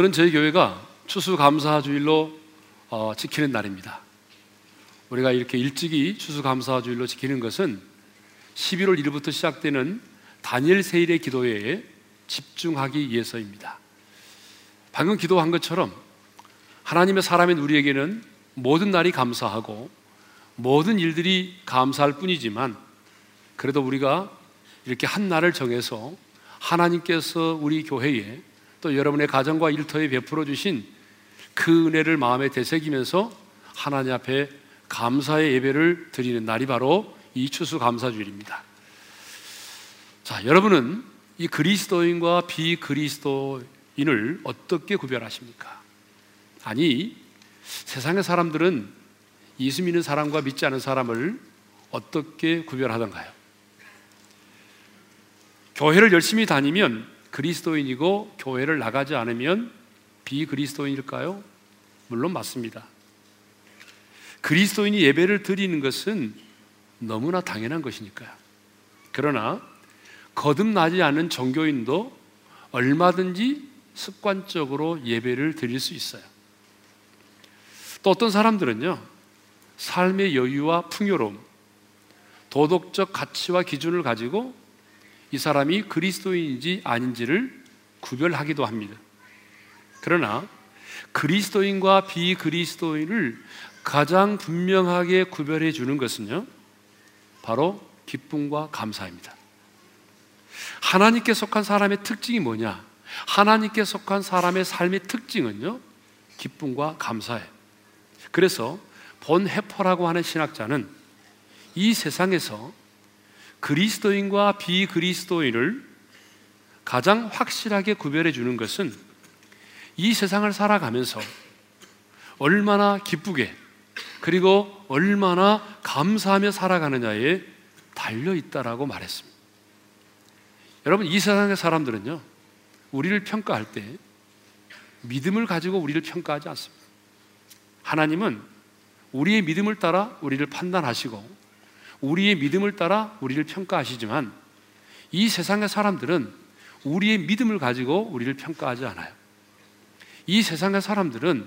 오늘은 저희 교회가 추수감사주일로 어, 지키는 날입니다. 우리가 이렇게 일찍이 추수감사주일로 지키는 것은 11월 1일부터 시작되는 다니엘 세일의 기도회에 집중하기 위해서입니다. 방금 기도한 것처럼 하나님의 사람인 우리에게는 모든 날이 감사하고 모든 일들이 감사할 뿐이지만 그래도 우리가 이렇게 한 날을 정해서 하나님께서 우리 교회에 또 여러분의 가정과 일터에 베풀어 주신 그 은혜를 마음에 되새기면서 하나님 앞에 감사의 예배를 드리는 날이 바로 이 추수 감사주일입니다. 자, 여러분은 이 그리스도인과 비그리스도인을 어떻게 구별하십니까? 아니, 세상의 사람들은 예수 믿는 사람과 믿지 않은 사람을 어떻게 구별하던가요? 교회를 열심히 다니면 그리스도인이고 교회를 나가지 않으면 비그리스도인일까요? 물론 맞습니다. 그리스도인이 예배를 드리는 것은 너무나 당연한 것이니까요. 그러나 거듭나지 않은 종교인도 얼마든지 습관적으로 예배를 드릴 수 있어요. 또 어떤 사람들은요, 삶의 여유와 풍요로움, 도덕적 가치와 기준을 가지고 이 사람이 그리스도인인지 아닌지를 구별하기도 합니다. 그러나 그리스도인과 비그리스도인을 가장 분명하게 구별해 주는 것은요, 바로 기쁨과 감사입니다. 하나님께 속한 사람의 특징이 뭐냐? 하나님께 속한 사람의 삶의 특징은요, 기쁨과 감사예요. 그래서 본 해퍼라고 하는 신학자는 이 세상에서 그리스도인과 비그리스도인을 가장 확실하게 구별해 주는 것은 이 세상을 살아가면서 얼마나 기쁘게 그리고 얼마나 감사하며 살아가느냐에 달려 있다라고 말했습니다. 여러분 이 세상의 사람들은요 우리를 평가할 때 믿음을 가지고 우리를 평가하지 않습니다. 하나님은 우리의 믿음을 따라 우리를 판단하시고 우리의 믿음을 따라 우리를 평가하시지만 이 세상의 사람들은 우리의 믿음을 가지고 우리를 평가하지 않아요. 이 세상의 사람들은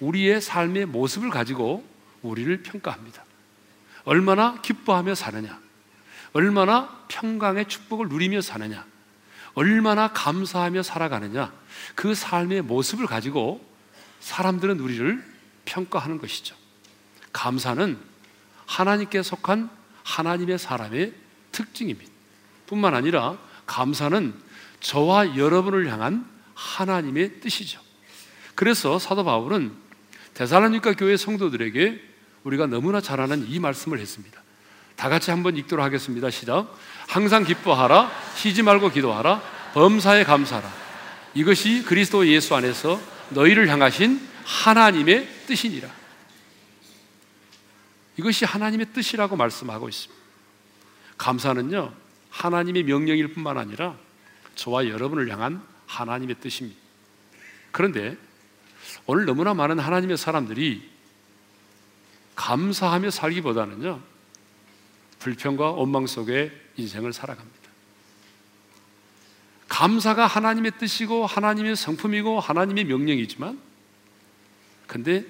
우리의 삶의 모습을 가지고 우리를 평가합니다. 얼마나 기뻐하며 사느냐, 얼마나 평강의 축복을 누리며 사느냐, 얼마나 감사하며 살아가느냐, 그 삶의 모습을 가지고 사람들은 우리를 평가하는 것이죠. 감사는 하나님께 속한 하나님의 사람의 특징입니다. 뿐만 아니라 감사는 저와 여러분을 향한 하나님의 뜻이죠. 그래서 사도 바울은 데살로니가 교회 성도들에게 우리가 너무나 잘 아는 이 말씀을 했습니다. 다 같이 한번 읽도록 하겠습니다. 시작. 항상 기뻐하라, 쉬지 말고 기도하라, 범사에 감사하라. 이것이 그리스도 예수 안에서 너희를 향하신 하나님의 뜻이니라. 이것이 하나님의 뜻이라고 말씀하고 있습니다. 감사는요, 하나님의 명령일 뿐만 아니라 저와 여러분을 향한 하나님의 뜻입니다. 그런데 오늘 너무나 많은 하나님의 사람들이 감사하며 살기보다는요, 불평과 원망 속에 인생을 살아갑니다. 감사가 하나님의 뜻이고 하나님의 성품이고 하나님의 명령이지만, 근데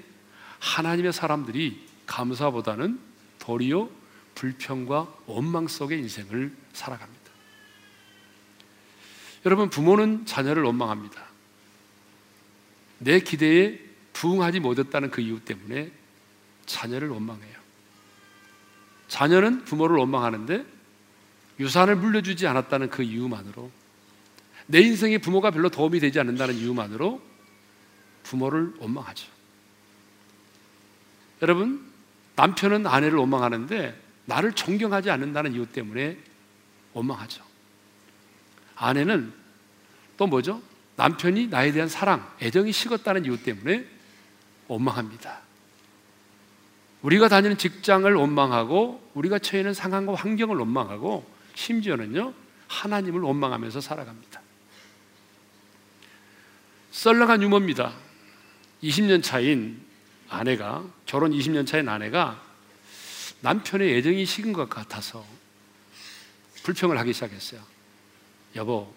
하나님의 사람들이 감사보다는 도리어 불평과 원망 속의 인생을 살아갑니다. 여러분, 부모는 자녀를 원망합니다. 내 기대에 부응하지 못했다는 그 이유 때문에 자녀를 원망해요. 자녀는 부모를 원망하는데 유산을 물려주지 않았다는 그 이유만으로 내 인생에 부모가 별로 도움이 되지 않는다는 이유만으로 부모를 원망하죠. 여러분, 남편은 아내를 원망하는데 나를 존경하지 않는다는 이유 때문에 원망하죠. 아내는 또 뭐죠? 남편이 나에 대한 사랑, 애정이 식었다는 이유 때문에 원망합니다. 우리가 다니는 직장을 원망하고 우리가 처해 있는 상황과 환경을 원망하고 심지어는요 하나님을 원망하면서 살아갑니다. 썰렁한 유머입니다. 20년 차인 아내가 결혼 20년 차인 아내가 남편의 애정이 식은 것 같아서 불평을 하기 시작했어요. 여보,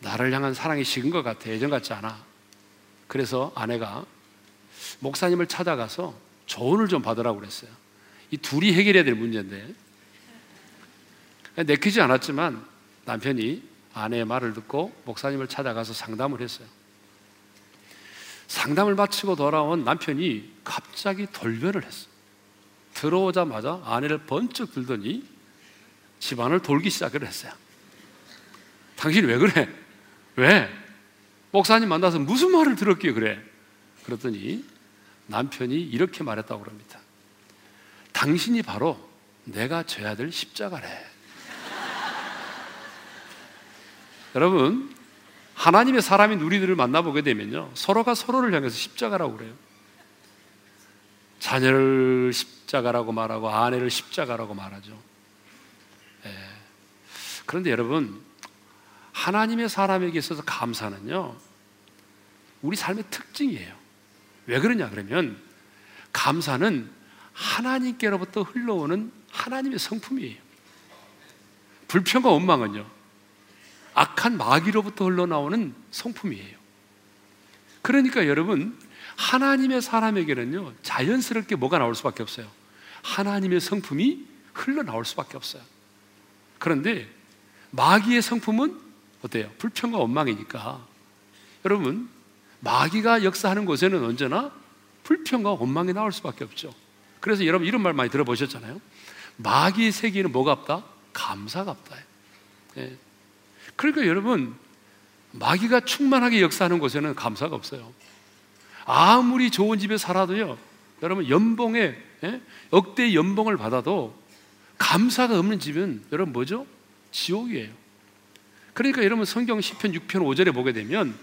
나를 향한 사랑이 식은 것 같아. 예전 같지 않아. 그래서 아내가 목사님을 찾아가서 조언을 좀 받으라고 그랬어요. 이 둘이 해결해야 될 문제인데. 내키지 않았지만 남편이 아내의 말을 듣고 목사님을 찾아가서 상담을 했어요. 상담을 마치고 돌아온 남편이 갑자기 돌변을 했어. 들어오자마자 아내를 번쩍 들더니 집안을 돌기 시작을 했어요. 당신 왜 그래? 왜? 목사님 만나서 무슨 말을 들었기에 그래? 그랬더니 남편이 이렇게 말했다고 그럽니다. 당신이 바로 내가 져야 될 십자가래. 여러분, 하나님의 사람인 우리들을 만나보게 되면요. 서로가 서로를 향해서 십자가라고 그래요. 자녀를 십자가라고 말하고 아내를 십자가라고 말하죠. 예. 그런데 여러분, 하나님의 사람에게 있어서 감사는요, 우리 삶의 특징이에요. 왜 그러냐 그러면 감사는 하나님께로부터 흘러오는 하나님의 성품이에요. 불평과 원망은요, 악한 마귀로부터 흘러나오는 성품이에요. 그러니까 여러분, 하나님의 사람에게는요, 자연스럽게 뭐가 나올 수밖에 없어요. 하나님의 성품이 흘러나올 수밖에 없어요. 그런데 마귀의 성품은 어때요? 불평과 원망이니까. 여러분, 마귀가 역사하는 곳에는 언제나 불평과 원망이 나올 수밖에 없죠. 그래서 여러분 이런 말 많이 들어보셨잖아요. 마귀의 세계는 뭐가 없다? 감사가 없다. 예. 그러니까 여러분, 마귀가 충만하게 역사하는 곳에는 감사가 없어요. 아무리 좋은 집에 살아도요, 여러분 연봉에 예? 억대 연봉을 받아도 감사가 없는 집은 여러분 뭐죠? 지옥이에요. 그러니까 여러분 성경 10편 6편 5절에 보게 되면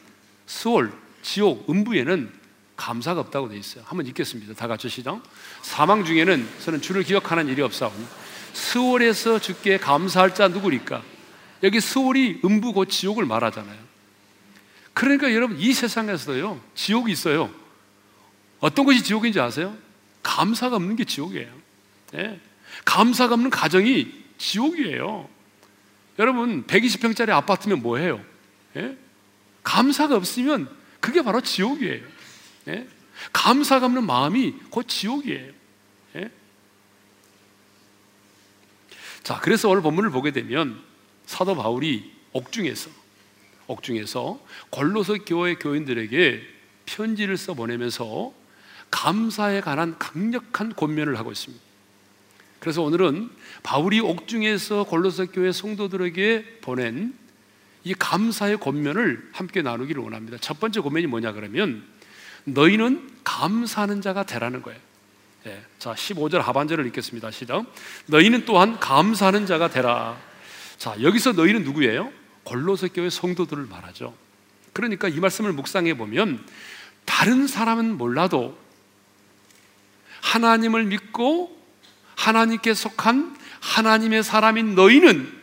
수월, 지옥, 음부에는 감사가 없다고 되어 있어요. 한번 읽겠습니다. 다 같이 시작. 사망 중에는 저는 주를 기억하는 일이 없사오니 수월에서 주께 감사할 자 누구리까? 여기 수월이 음부 곧 지옥을 말하잖아요. 그러니까 여러분 이 세상에서도요 지옥이 있어요. 어떤 것이 지옥인지 아세요? 감사가 없는 게 지옥이에요. 네. 감사가 없는 가정이 지옥이에요. 여러분 120평짜리 아파트면 뭐 해요? 예? 감사가 없으면 그게 바로 지옥이에요. 예? 감사가 없는 마음이 곧 지옥이에요. 예? 자, 그래서 오늘 본문을 보게 되면 사도 바울이 옥중에서 옥중에서 골로새 교회 교인들에게 편지를 써 보내면서 감사에 관한 강력한 권면을 하고 있습니다. 그래서 오늘은 바울이 옥중에서 골로새 교회 성도들에게 보낸 이 감사의 권면을 함께 나누기를 원합니다. 첫 번째 권면이 뭐냐 그러면 너희는 감사하는 자가 되라는 거예요. 예, 자, 15절 하반절을 읽겠습니다. 시작. 너희는 또한 감사하는 자가 되라. 자, 여기서 너희는 누구예요? 골로새 교회 성도들을 말하죠. 그러니까 이 말씀을 묵상해 보면 다른 사람은 몰라도 하나님을 믿고 하나님께 속한 하나님의 사람인 너희는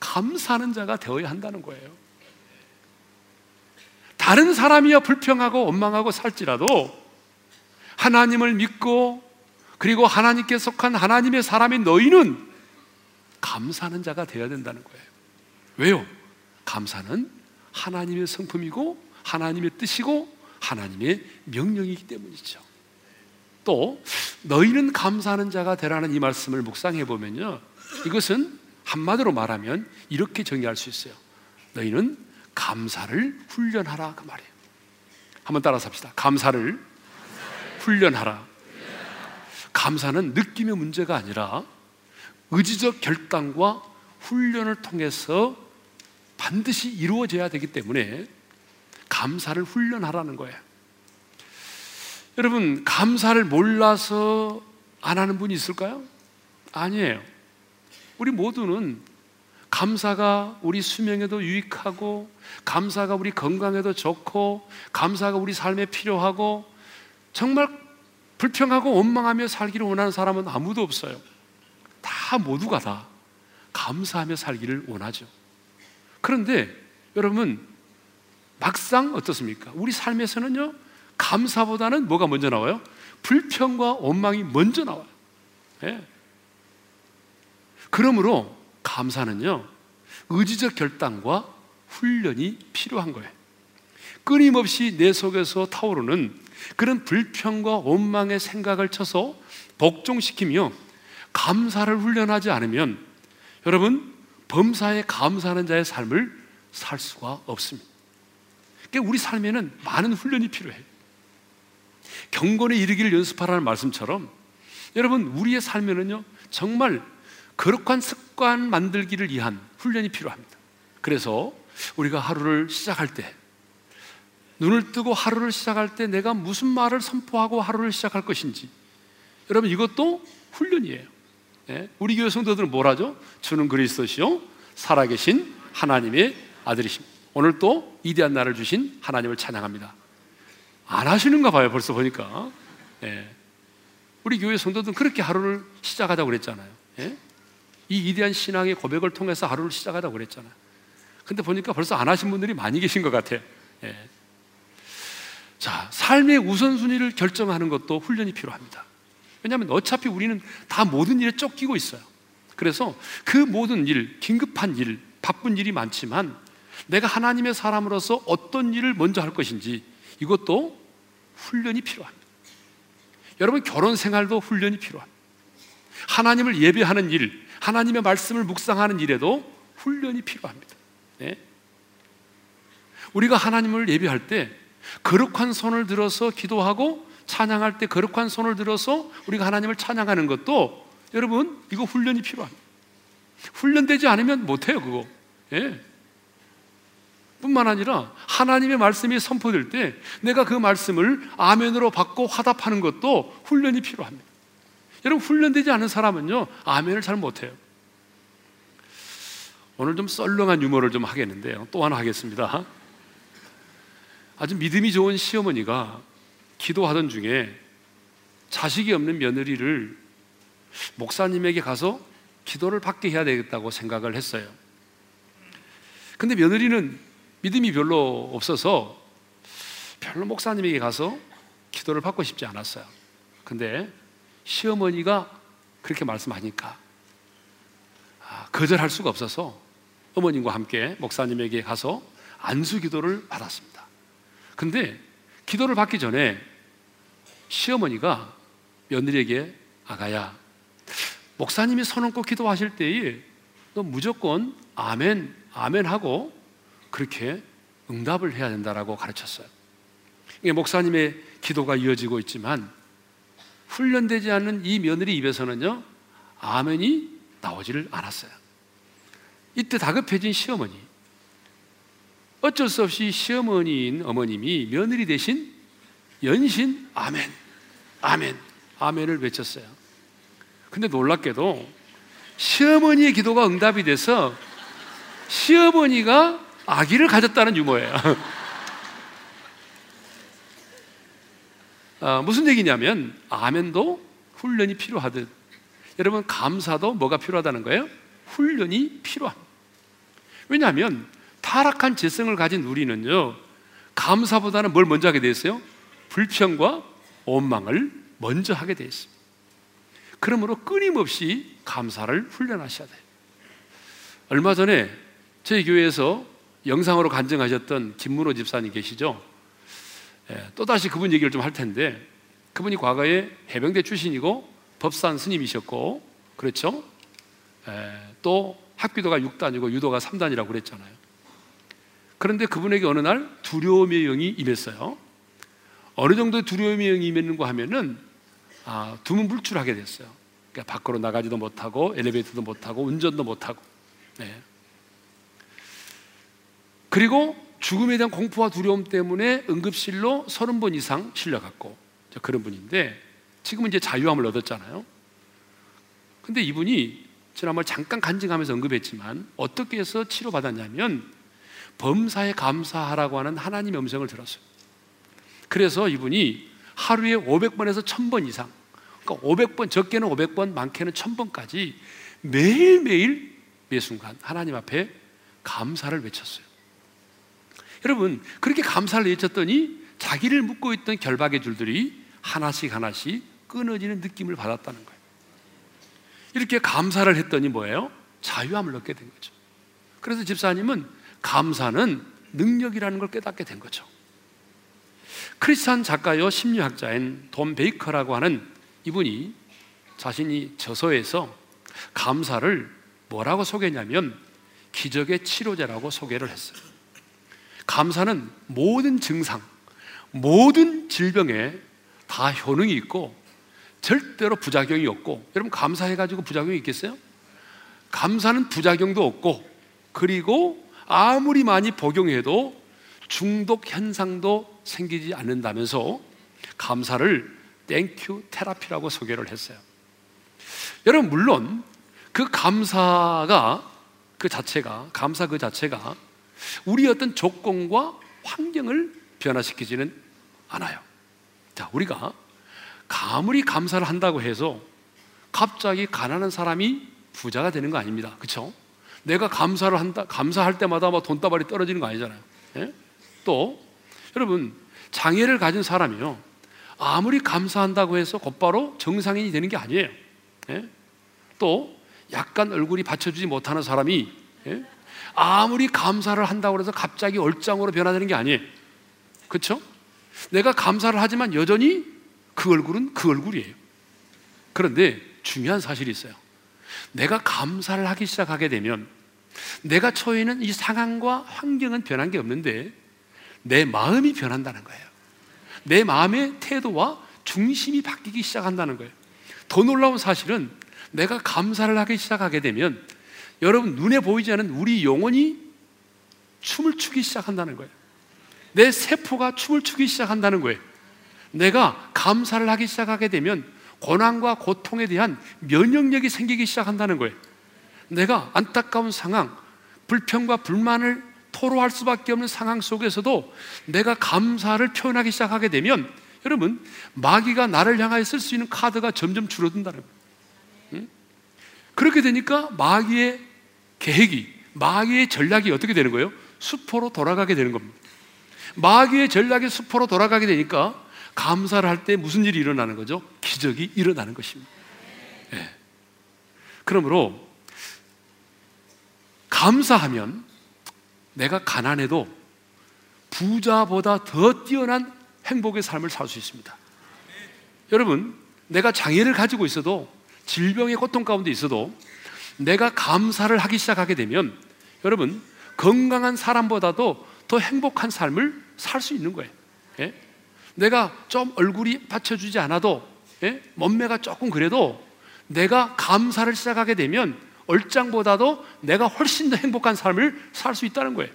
감사하는 자가 되어야 한다는 거예요. 다른 사람이야 불평하고 원망하고 살지라도 하나님을 믿고 그리고 하나님께 속한 하나님의 사람인 너희는 감사하는 자가 되어야 된다는 거예요. 왜요? 감사는 하나님의 성품이고 하나님의 뜻이고 하나님의 명령이기 때문이죠. 또 너희는 감사하는 자가 되라는 이 말씀을 묵상해 보면요. 이것은 한마디로 말하면 이렇게 정의할 수 있어요. 너희는 감사를 훈련하라 그 말이에요. 한번 따라서 합시다. 감사를 훈련하라. 감사는 느낌의 문제가 아니라 의지적 결단과 훈련을 통해서 반드시 이루어져야 되기 때문에 감사를 훈련하라는 거예요. 여러분, 감사를 몰라서 안 하는 분이 있을까요? 아니에요. 우리 모두는 감사가 우리 수명에도 유익하고, 감사가 우리 건강에도 좋고, 감사가 우리 삶에 필요하고, 정말 불평하고 원망하며 살기를 원하는 사람은 아무도 없어요. 다 모두가 다 감사하며 살기를 원하죠. 그런데 여러분, 막상 어떻습니까? 우리 삶에서는요, 감사보다는 뭐가 먼저 나와요? 불평과 원망이 먼저 나와요. 예. 그러므로 감사는요, 의지적 결단과 훈련이 필요한 거예요. 끊임없이 내 속에서 타오르는 그런 불평과 원망의 생각을 쳐서 복종시키며 감사를 훈련하지 않으면 여러분 범사에 감사하는 자의 삶을 살 수가 없습니다. 그러니까 우리 삶에는 많은 훈련이 필요해요. 경건에 이르기를 연습하라는 말씀처럼 여러분 우리의 삶에는요 정말 거룩한 습관 만들기를 위한 훈련이 필요합니다. 그래서 우리가 하루를 시작할 때 눈을 뜨고 하루를 시작할 때 내가 무슨 말을 선포하고 하루를 시작할 것인지 여러분 이것도 훈련이에요. 예? 우리 교회 성도들은 뭘 하죠? 주는 그리스도시요 살아계신 하나님의 아들이십니다. 오늘 또 이대한 날을 주신 하나님을 찬양합니다. 안 하시는가 봐요. 벌써 보니까. 예. 우리 교회 성도들은 그렇게 하루를 시작하자고 그랬잖아요. 예? 이 이대한 신앙의 고백을 통해서 하루를 시작하자고 그랬잖아요. 근데 보니까 벌써 안 하신 분들이 많이 계신 것 같아요. 예. 자, 삶의 우선순위를 결정하는 것도 훈련이 필요합니다. 왜냐하면 어차피 우리는 다 모든 일에 쫓기고 있어요. 그래서 그 모든 일, 긴급한 일, 바쁜 일이 많지만 내가 하나님의 사람으로서 어떤 일을 먼저 할 것인지 이것도 훈련이 필요합니다. 여러분 결혼 생활도 훈련이 필요합니다. 하나님을 예배하는 일, 하나님의 말씀을 묵상하는 일에도 훈련이 필요합니다. 네? 우리가 하나님을 예배할 때 거룩한 손을 들어서 기도하고 찬양할 때 거룩한 손을 들어서 우리가 하나님을 찬양하는 것도 여러분 이거 훈련이 필요합니다. 훈련되지 않으면 못해요 그거. 예. 뿐만 아니라 하나님의 말씀이 선포될 때 내가 그 말씀을 아멘으로 받고 화답하는 것도 훈련이 필요합니다. 여러분 훈련되지 않은 사람은요 아멘을 잘 못해요. 오늘 좀 썰렁한 유머를 좀 하겠는데요. 또 하나 하겠습니다. 아주 믿음이 좋은 시어머니가 기도하던 중에 자식이 없는 며느리를 목사님에게 가서 기도를 받게 해야 되겠다고 생각을 했어요. 근데 며느리는 믿음이 별로 없어서 별로 목사님에게 가서 기도를 받고 싶지 않았어요. 근데 시어머니가 그렇게 말씀하니까 아, 거절할 수가 없어서 어머님과 함께 목사님에게 가서 안수 기도를 받았습니다. 근데 기도를 받기 전에 시어머니가 며느리에게 아가야 목사님이 손 얹고 기도하실 때에 너 무조건 아멘 아멘 하고 그렇게 응답을 해야 된다라고 가르쳤어요. 목사님의 기도가 이어지고 있지만 훈련되지 않는 이 며느리 입에서는요 아멘이 나오지를 않았어요. 이때 다급해진 시어머니 어쩔 수 없이 시어머니인 어머님이 며느리 대신 연신 아멘, 아멘, 아멘을 외쳤어요. 근데 놀랍게도 시어머니의 기도가 응답이 돼서 시어머니가 아기를 가졌다는 유머예요. 아, 무슨 얘기냐면 아멘도 훈련이 필요하듯 여러분 감사도 뭐가 필요하다는 거예요? 훈련이 필요합니다. 왜냐하면 타락한 재성을 가진 우리는요 감사보다는 뭘 먼저 하게 돼 있어요? 불평과 원망을 먼저 하게 돼 있습니다. 그러므로 끊임없이 감사를 훈련하셔야 돼요. 얼마 전에 저희 교회에서 영상으로 간증하셨던 김문호 집사님 계시죠? 예, 또다시 그분 얘기를 좀 할 텐데 그분이 과거에 해병대 출신이고 법산 스님이셨고 그렇죠? 예, 또 학기도가 6단이고 유도가 3단이라고 그랬잖아요. 그런데 그분에게 어느 날 두려움의 영이 임했어요. 어느 정도의 두려움의 영이 임했는가 하면은 아, 두문불출하게 됐어요. 그러니까 밖으로 나가지도 못하고 엘리베이터도 못하고 운전도 못하고 네. 그리고 죽음에 대한 공포와 두려움 때문에 응급실로 30번 이상 실려갔고 그런 분인데 지금은 이제 자유함을 얻었잖아요. 근데 이분이 지난번 잠깐 간증하면서 언급했지만 어떻게 해서 치료받았냐면 범사에 감사하라고 하는 하나님의 음성을 들었어요. 그래서 이분이 하루에 500번에서 1000번 이상 그러니까 500번 적게는 500번 많게는 1000번까지 매일매일 매 순간 하나님 앞에 감사를 외쳤어요. 여러분 그렇게 감사를 외쳤더니 자기를 묶고 있던 결박의 줄들이 하나씩 하나씩 끊어지는 느낌을 받았다는 거예요. 이렇게 감사를 했더니 뭐예요? 자유함을 얻게 된 거죠. 그래서 집사님은 감사는 능력이라는 걸 깨닫게 된 거죠. 크리스찬 작가요 심리학자인 돈 베이커라고 하는 이분이 자신이 저서에서 감사를 뭐라고 소개했냐면 기적의 치료제라고 소개를 했어요. 감사는 모든 증상, 모든 질병에 다 효능이 있고 절대로 부작용이 없고 여러분 감사해가지고 부작용이 있겠어요? 감사는 부작용도 없고 그리고 아무리 많이 복용해도 중독 현상도 생기지 않는다면서 감사를 thank you therapy라고 소개를 했어요. 여러분 물론 그 감사가 그 자체가 감사 그 자체가 우리 어떤 조건과 환경을 변화시키지는 않아요. 자, 우리가 아무리 감사를 한다고 해서 갑자기 가난한 사람이 부자가 되는 거 아닙니다. 그렇죠? 내가 감사를 한다 감사할 때마다 막 돈다발이 떨어지는 거 아니잖아요. 예? 또 여러분 장애를 가진 사람이요 아무리 감사한다고 해서 곧바로 정상인이 되는 게 아니에요. 예? 또 약간 얼굴이 받쳐주지 못하는 사람이 예? 아무리 감사를 한다고 해서 갑자기 얼짱으로 변화되는 게 아니에요. 그렇죠? 내가 감사를 하지만 여전히 그 얼굴은 그 얼굴이에요. 그런데 중요한 사실이 있어요. 내가 감사를 하기 시작하게 되면 내가 처해 있는 이 상황과 환경은 변한 게 없는데 내 마음이 변한다는 거예요. 내 마음의 태도와 중심이 바뀌기 시작한다는 거예요. 더 놀라운 사실은 내가 감사를 하기 시작하게 되면 여러분 눈에 보이지 않는 우리 영혼이 춤을 추기 시작한다는 거예요. 내 세포가 춤을 추기 시작한다는 거예요. 내가 감사를 하기 시작하게 되면 고난과 고통에 대한 면역력이 생기기 시작한다는 거예요. 내가 안타까운 상황, 불평과 불만을 토로할 수밖에 없는 상황 속에서도 내가 감사를 표현하기 시작하게 되면 여러분 마귀가 나를 향하여 쓸 수 있는 카드가 점점 줄어든다는 거예요. 응? 그렇게 되니까 마귀의 계획이 마귀의 전략이 어떻게 되는 거예요? 수포로 돌아가게 되는 겁니다. 마귀의 전략이 수포로 돌아가게 되니까 감사를 할 때 무슨 일이 일어나는 거죠? 기적이 일어나는 것입니다. 네. 그러므로 감사하면 내가 가난해도 부자보다 더 뛰어난 행복의 삶을 살 수 있습니다. 여러분, 내가 장애를 가지고 있어도 질병의 고통 가운데 있어도 내가 감사를 하기 시작하게 되면 여러분 건강한 사람보다도 더 행복한 삶을 살 수 있는 거예요. 예? 내가 좀 얼굴이 받쳐주지 않아도 예? 몸매가 조금 그래도 내가 감사를 시작하게 되면 얼짱보다도 내가 훨씬 더 행복한 삶을 살 수 있다는 거예요.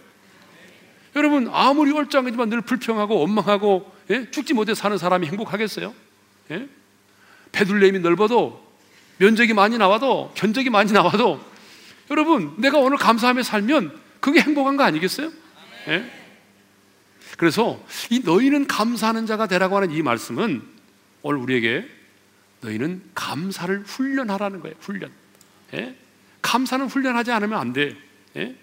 여러분 아무리 얼짱이지만 늘 불평하고 원망하고 예? 죽지 못해 사는 사람이 행복하겠어요? 예? 배둘레임이 넓어도 면적이 많이 나와도 견적이 많이 나와도 여러분 내가 오늘 감사하며 살면 그게 행복한 거 아니겠어요? 예? 그래서 이 너희는 감사하는 자가 되라고 하는 이 말씀은 오늘 우리에게 너희는 감사를 훈련하라는 거예요. 훈련. 예? 감사는 훈련하지 않으면 안 돼. 예?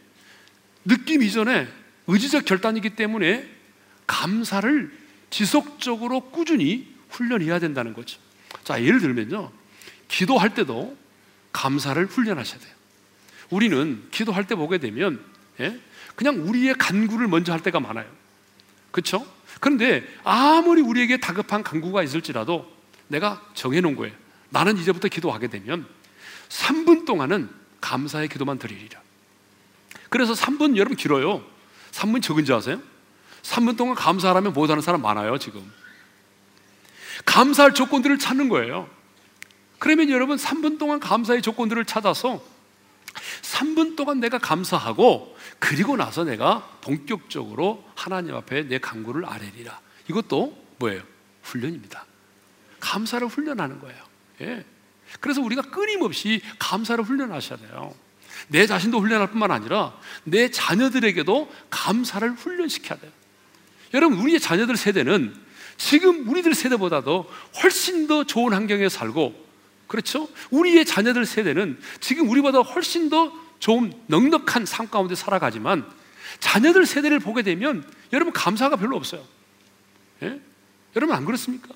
느낌 이전에 의지적 결단이기 때문에 감사를 지속적으로 꾸준히 훈련해야 된다는 거죠. 자, 예를 들면요. 기도할 때도 감사를 훈련하셔야 돼요. 우리는 기도할 때 보게 되면 예? 그냥 우리의 간구를 먼저 할 때가 많아요. 그렇죠? 그런데 아무리 우리에게 다급한 간구가 있을지라도 내가 정해 놓은 거예요. 나는 이제부터 기도하게 되면 3분 동안은 감사의 기도만 드리리라. 그래서 3분 여러분 길어요. 3분 적은지 아세요? 3분 동안 감사하라면 못하는 사람 많아요, 지금. 감사할 조건들을 찾는 거예요. 그러면 여러분 3분 동안 감사의 조건들을 찾아서 3분 동안 내가 감사하고 그리고 나서 내가 본격적으로 하나님 앞에 내 간구를 아뢰리라. 이것도 뭐예요? 훈련입니다. 감사를 훈련하는 거예요. 예. 그래서 우리가 끊임없이 감사를 훈련하셔야 돼요. 내 자신도 훈련할 뿐만 아니라 내 자녀들에게도 감사를 훈련시켜야 돼요. 여러분, 우리의 자녀들 세대는 지금 우리들 세대보다도 훨씬 더 좋은 환경에 살고 그렇죠? 우리의 자녀들 세대는 지금 우리보다 훨씬 더 좋은 넉넉한 삶 가운데 살아가지만 자녀들 세대를 보게 되면 여러분 감사가 별로 없어요. 예? 여러분 안 그렇습니까?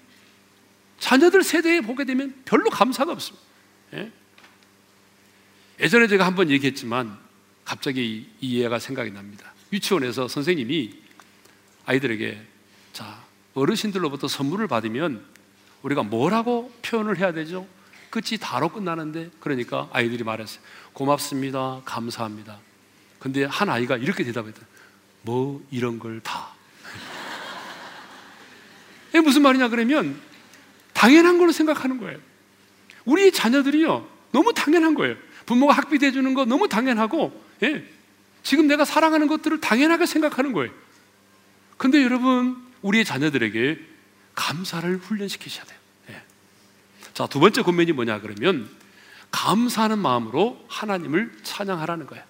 자녀들 세대에 보게 되면 별로 감사가 없습니다. 예? 예전에 제가 한 번 얘기했지만 갑자기 이, 이 예가 생각이 납니다. 유치원에서 선생님이 아이들에게 자, 어르신들로부터 선물을 받으면 우리가 뭐라고 표현을 해야 되죠? 끝이 다로 끝나는데 그러니까 아이들이 말했어요. 고맙습니다. 감사합니다. 근데 한 아이가 이렇게 대답했다. 뭐 이런 걸 다. 무슨 말이냐 그러면 당연한 걸로 생각하는 거예요. 우리 자녀들이요. 너무 당연한 거예요. 부모가 학비 대주는 거 너무 당연하고 예. 지금 내가 사랑하는 것들을 당연하게 생각하는 거예요. 근데 여러분, 우리의 자녀들에게 감사를 훈련시키셔야 돼요. 예. 자, 두 번째 권면이 뭐냐 그러면 감사하는 마음으로 하나님을 찬양하라는 거예요.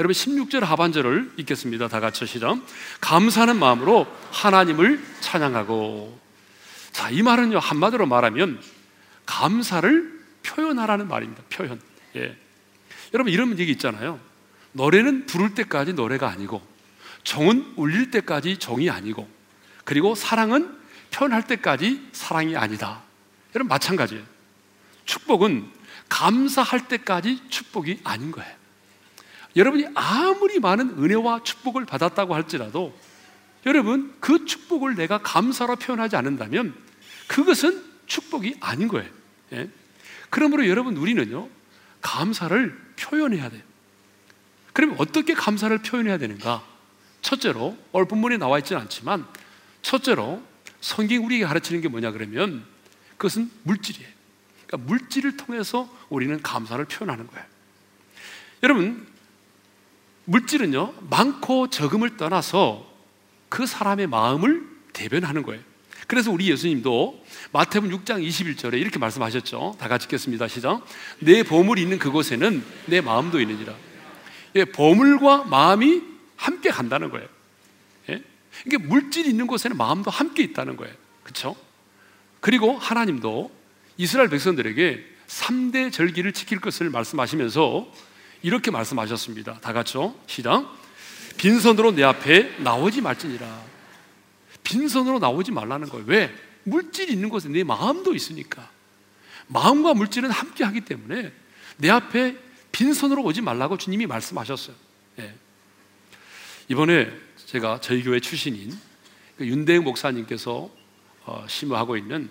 여러분 16절 하반절을 읽겠습니다. 다 같이 시작. 감사하는 마음으로 하나님을 찬양하고 자, 이 말은요. 한마디로 말하면 감사를 표현하라는 말입니다. 표현. 예. 여러분 이런 얘기 있잖아요. 노래는 부를 때까지 노래가 아니고 정은 울릴 때까지 정이 아니고 그리고 사랑은 표현할 때까지 사랑이 아니다. 여러분 마찬가지예요. 축복은 감사할 때까지 축복이 아닌 거예요. 여러분이 아무리 많은 은혜와 축복을 받았다고 할지라도 여러분 그 축복을 내가 감사로 표현하지 않는다면 그것은 축복이 아닌 거예요. 예? 그러므로 여러분 우리는요 감사를 표현해야 돼요. 그러면 어떻게 감사를 표현해야 되는가? 첫째로 오늘 본문에 나와 있지는 않지만 첫째로 성경 우리에게 가르치는 게 뭐냐 그러면 그것은 물질이에요. 그러니까 물질을 통해서 우리는 감사를 표현하는 거예요. 여러분 물질은요 많고 적음을 떠나서 그 사람의 마음을 대변하는 거예요. 그래서 우리 예수님도 마태복음 6장 21절에 이렇게 말씀하셨죠. 다 같이 읽겠습니다. 시작. 내 보물이 있는 그곳에는 내 마음도 있느니라. 예, 보물과 마음이 함께 간다는 거예요. 예? 이게 물질이 있는 곳에는 마음도 함께 있다는 거예요. 그렇죠? 그리고 하나님도 이스라엘 백성들에게 3대 절기를 지킬 것을 말씀하시면서 이렇게 말씀하셨습니다. 다 같이요. 시작. 빈손으로 내 앞에 나오지 말지니라. 빈손으로 나오지 말라는 거예요. 왜? 물질이 있는 곳에 내 마음도 있으니까. 마음과 물질은 함께 하기 때문에 내 앞에 빈손으로 오지 말라고 주님이 말씀하셨어요. 예. 이번에 제가 저희 교회 출신인 그 윤대영 목사님께서 어, 심호하고 있는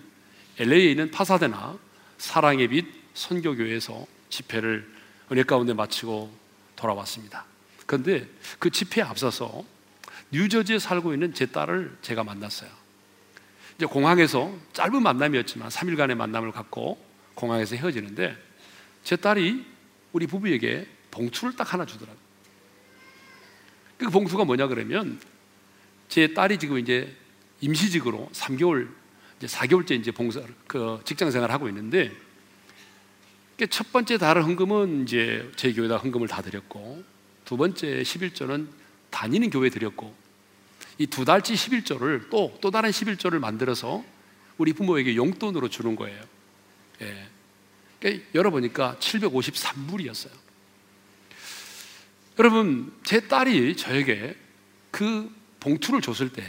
LA에 있는 파사데나 사랑의 빛 선교교회에서 집회를 은혜 가운데 마치고 돌아왔습니다. 그런데 그 집회에 앞서서 뉴저지에 살고 있는 제 딸을 제가 만났어요. 이제 공항에서 짧은 만남이었지만 3일간의 만남을 갖고 공항에서 헤어지는데 제 딸이 우리 부부에게 봉투를 딱 하나 주더라고요. 그 봉투가 뭐냐 그러면 제 딸이 지금 이제 임시직으로 3개월 이제 4개월째 이제 봉사 그 직장 생활을 하고 있는데 첫 번째 달을 헌금은 이제 제 교회다 헌금을 다 드렸고 두 번째 11조는 다니는 교회 드렸고 이 두 달치 11조를 또 또 다른 11조를 만들어서 우리 부모에게 용돈으로 주는 거예요. 예. 그러니까 열어보니까 753불이었어요. 여러분, 제 딸이 저에게 그 봉투를 줬을 때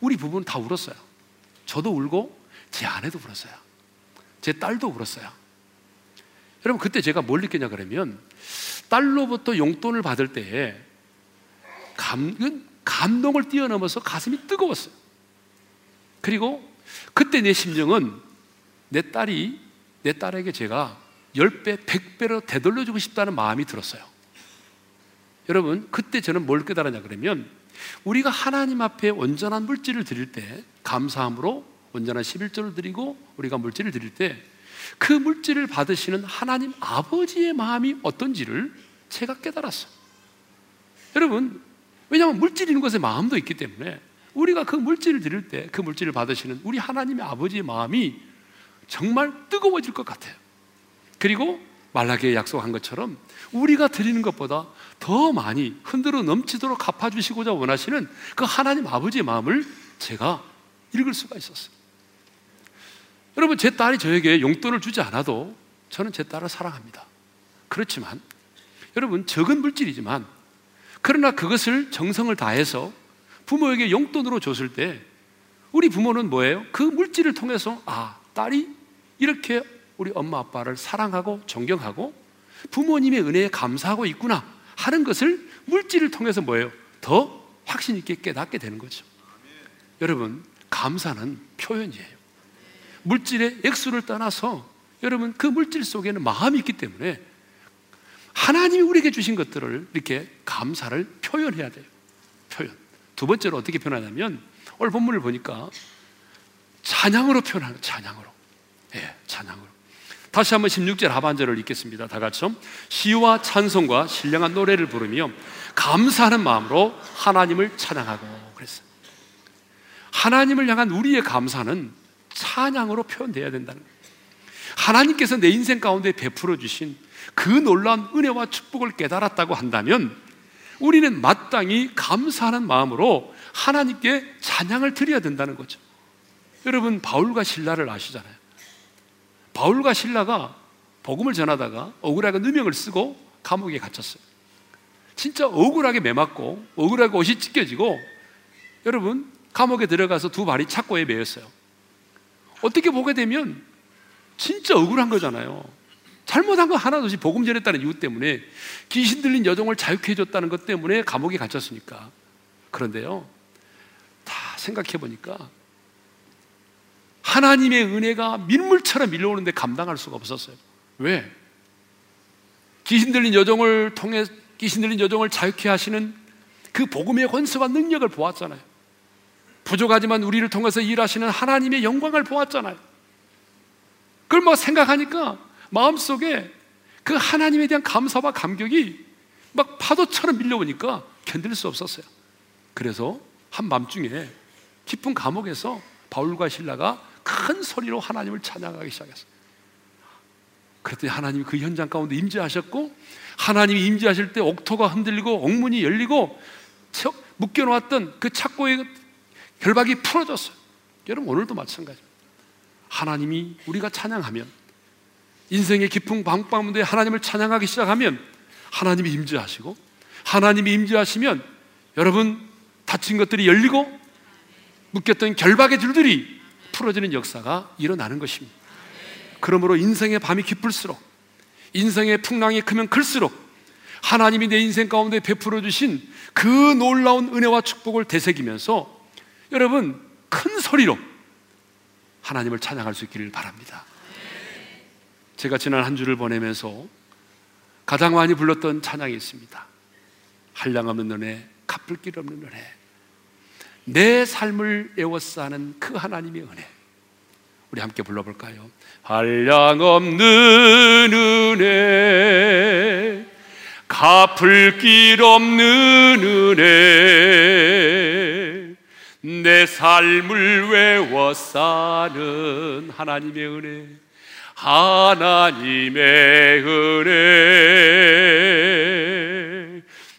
우리 부부는 다 울었어요. 저도 울고 제 아내도 울었어요. 제 딸도 울었어요. 여러분, 그때 제가 뭘 느꼈냐 그러면 딸로부터 용돈을 받을 때에 감, 감동을 뛰어넘어서 가슴이 뜨거웠어요. 그리고 그때 내 심정은 내 딸이 내 딸에게 제가 10배, 100배로 되돌려주고 싶다는 마음이 들었어요. 여러분, 그때 저는 뭘 깨달았냐 그러면 우리가 하나님 앞에 온전한 물질을 드릴 때 감사함으로 온전한 11조를 드리고 우리가 물질을 드릴 때 그 물질을 받으시는 하나님 아버지의 마음이 어떤지를 제가 깨달았어요. 여러분, 왜냐하면 물질 있는 것에 마음도 있기 때문에 우리가 그 물질을 드릴 때 그 물질을 받으시는 우리 하나님의 아버지의 마음이 정말 뜨거워질 것 같아요. 그리고 말라기에 약속한 것처럼 우리가 드리는 것보다 더 많이 흔들어 넘치도록 갚아주시고자 원하시는 그 하나님 아버지의 마음을 제가 읽을 수가 있었어요. 여러분, 제 딸이 저에게 용돈을 주지 않아도 저는 제 딸을 사랑합니다. 그렇지만, 여러분, 적은 물질이지만, 그러나 그것을 정성을 다해서 부모에게 용돈으로 줬을 때, 우리 부모는 뭐예요? 그 물질을 통해서, 아, 딸이 이렇게 우리 엄마 아빠를 사랑하고 존경하고 부모님의 은혜에 감사하고 있구나 하는 것을 물질을 통해서 뭐예요? 더 확신 있게 깨닫게 되는 거죠. 여러분, 감사는 표현이에요. 물질의 액수를 떠나서 여러분 그 물질 속에는 마음이 있기 때문에 하나님이 우리에게 주신 것들을 이렇게 감사를 표현해야 돼요. 표현. 두 번째로 어떻게 표현하냐면 오늘 본문을 보니까 찬양으로 표현하는 찬양으로. 예, 찬양으로. 다시 한번 16절 하반절을 읽겠습니다. 다 같이 시와 찬송과 신령한 노래를 부르며 감사하는 마음으로 하나님을 찬양하고 그랬어요. 하나님을 향한 우리의 감사는 찬양으로 표현돼야 된다는 거예요. 하나님께서 내 인생 가운데 베풀어 주신 그 놀라운 은혜와 축복을 깨달았다고 한다면 우리는 마땅히 감사하는 마음으로 하나님께 찬양을 드려야 된다는 거죠. 여러분 바울과 신라를 아시잖아요. 바울과 신라가 복음을 전하다가 억울하게 누명을 쓰고 감옥에 갇혔어요. 진짜 억울하게 매맞고 억울하게 옷이 찢겨지고 여러분 감옥에 들어가서 두 발이 착고에 매였어요. 어떻게 보게 되면 진짜 억울한 거잖아요. 잘못한 거 하나도 없이 복음 전했다는 이유 때문에 귀신 들린 여종을 자유케 해줬다는 것 때문에 감옥에 갇혔으니까. 그런데요, 다 생각해 보니까 하나님의 은혜가 민물처럼 밀려오는데 감당할 수가 없었어요. 왜? 귀신 들린 여종을 통해 귀신 들린 여종을 자유케 하시는 그 복음의 권세와 능력을 보았잖아요. 부족하지만 우리를 통해서 일하시는 하나님의 영광을 보았잖아요. 그걸 뭐 생각하니까 마음속에 그 하나님에 대한 감사와 감격이 막 파도처럼 밀려오니까 견딜 수 없었어요. 그래서 한밤중에 깊은 감옥에서 바울과 신라가 큰 소리로 하나님을 찬양하기 시작했어요. 그랬더니 하나님이 그 현장 가운데 임재하셨고 하나님이 임재하실 때 옥토가 흔들리고 옥문이 열리고 묶여놓았던 그 착고의 결박이 풀어졌어요. 여러분 오늘도 마찬가지. 하나님이 우리가 찬양하면 인생의 깊은 방방문에 하나님을 찬양하기 시작하면 하나님이 임재하시고 하나님이 임재하시면 여러분 다친 것들이 열리고 묶였던 결박의 줄들이 풀어지는 역사가 일어나는 것입니다. 그러므로 인생의 밤이 깊을수록 인생의 풍랑이 크면 클수록 하나님이 내 인생 가운데 베풀어 주신 그 놀라운 은혜와 축복을 되새기면서 여러분 큰 소리로 하나님을 찬양할 수 있기를 바랍니다. 제가 지난 한 주를 보내면서 가장 많이 불렀던 찬양이 있습니다. 한량 없는 은혜, 갚을 길 없는 은혜. 내 삶을 애워싸는 그 하나님의 은혜. 우리 함께 불러볼까요? 한량 없는 은혜, 갚을 길 없는 은혜, 내 삶을 외워 사는 하나님의 은혜. 하나님의 은혜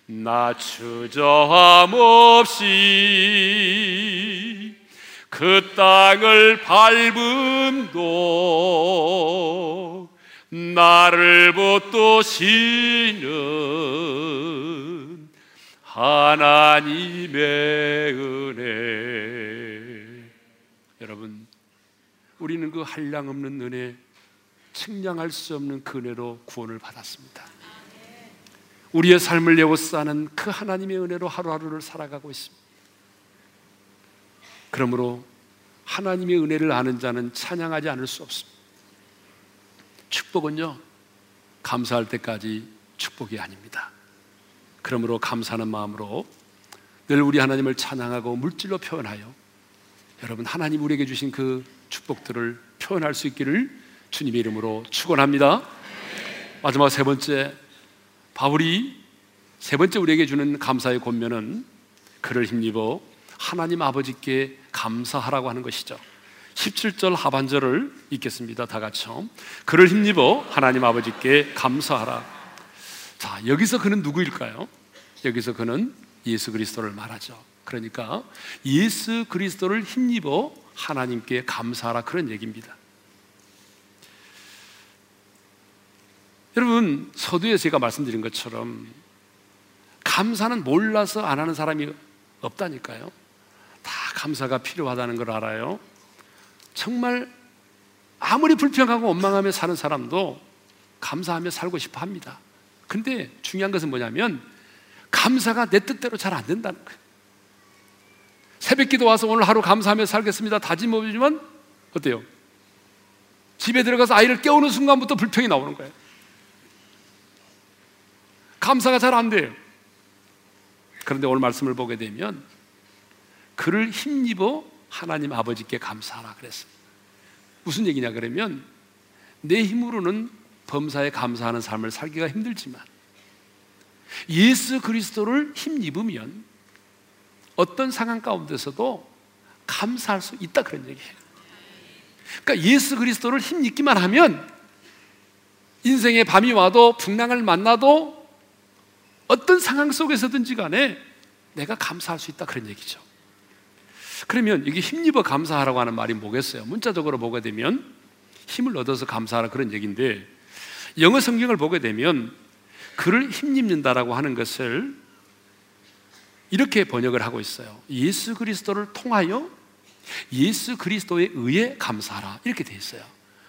나 주저함 없이 그 땅을 밟음도 나를 붙도시는 하나님의 은혜 여러분 우리는 그 한량 없는 은혜 측량할 수 없는 그 은혜로 구원을 받았습니다. 우리의 삶을 에워싸는 그 하나님의 은혜로 하루하루를 살아가고 있습니다. 그러므로 하나님의 은혜를 아는 자는 찬양하지 않을 수 없습니다. 축복은요, 감사할 때까지 축복이 아닙니다. 그러므로 감사하는 마음으로 늘 우리 하나님을 찬양하고 물질로 표현하여 여러분 하나님 우리에게 주신 그 축복들을 표현할 수 있기를 주님의 이름으로 축원합니다. 마지막 세 번째 바울이 세 번째 우리에게 주는 감사의 권면은 그를 힘입어 하나님 아버지께 감사하라고 하는 것이죠. 17절 하반절을 읽겠습니다. 다 같이요. 그를 힘입어 하나님 아버지께 감사하라. 자, 여기서 그는 누구일까요? 여기서 그는 예수 그리스도를 말하죠. 그러니까 예수 그리스도를 힘입어 하나님께 감사하라 그런 얘기입니다. 여러분 서두에 제가 말씀드린 것처럼 감사는 몰라서 안 하는 사람이 없다니까요. 다 감사가 필요하다는 걸 알아요. 정말 아무리 불평하고 원망하며 사는 사람도 감사하며 살고 싶어 합니다. 근데 중요한 것은 뭐냐면 감사가 내 뜻대로 잘 안 된다는 거예요. 새벽 기도 와서 오늘 하루 감사하며 살겠습니다. 다짐이지만 어때요? 집에 들어가서 아이를 깨우는 순간부터 불평이 나오는 거예요. 감사가 잘 안 돼요. 그런데 오늘 말씀을 보게 되면 그를 힘입어 하나님 아버지께 감사하라 그랬어요. 무슨 얘기냐 그러면 내 힘으로는 범사에 감사하는 삶을 살기가 힘들지만 예수 그리스도를 힘입으면 어떤 상황 가운데서도 감사할 수 있다 그런 얘기예요. 그러니까 예수 그리스도를 힘입기만 하면 인생의 밤이 와도 풍랑을 만나도 어떤 상황 속에서든지 간에 내가 감사할 수 있다 그런 얘기죠. 그러면 이게 힘입어 감사하라고 하는 말이 뭐겠어요? 문자적으로 보게 되면 힘을 얻어서 감사하라 그런 얘기인데 영어 성경을 보게 되면 그를 힘입는다라고 하는 것을 이렇게 번역을 하고 있어요. 예수 그리스도를 통하여 예수 그리스도에 의해 감사하라 이렇게 돼 있어요.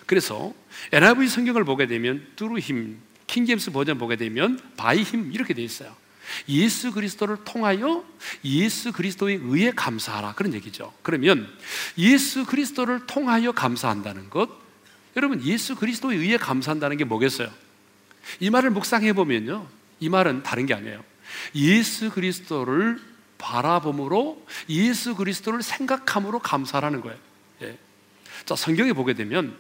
그래서 NIV 성경을 보게 되면 through him, 킹제임스 버전 보게 되면 by him 이렇게 돼 있어요. 예수 그리스도를 통하여 예수 그리스도에 의해 감사하라 그런 얘기죠. 그러면 예수 그리스도를 통하여 감사한다는 것, 여러분 예수 그리스도에 의해 감사한다는 게 뭐겠어요? 이 말을 묵상해 보면요, 이 말은 다른 게 아니에요. 예수 그리스도를 바라봄으로 예수 그리스도를 생각함으로 감사라는 거예요. 예. 자 성경에 보게 되면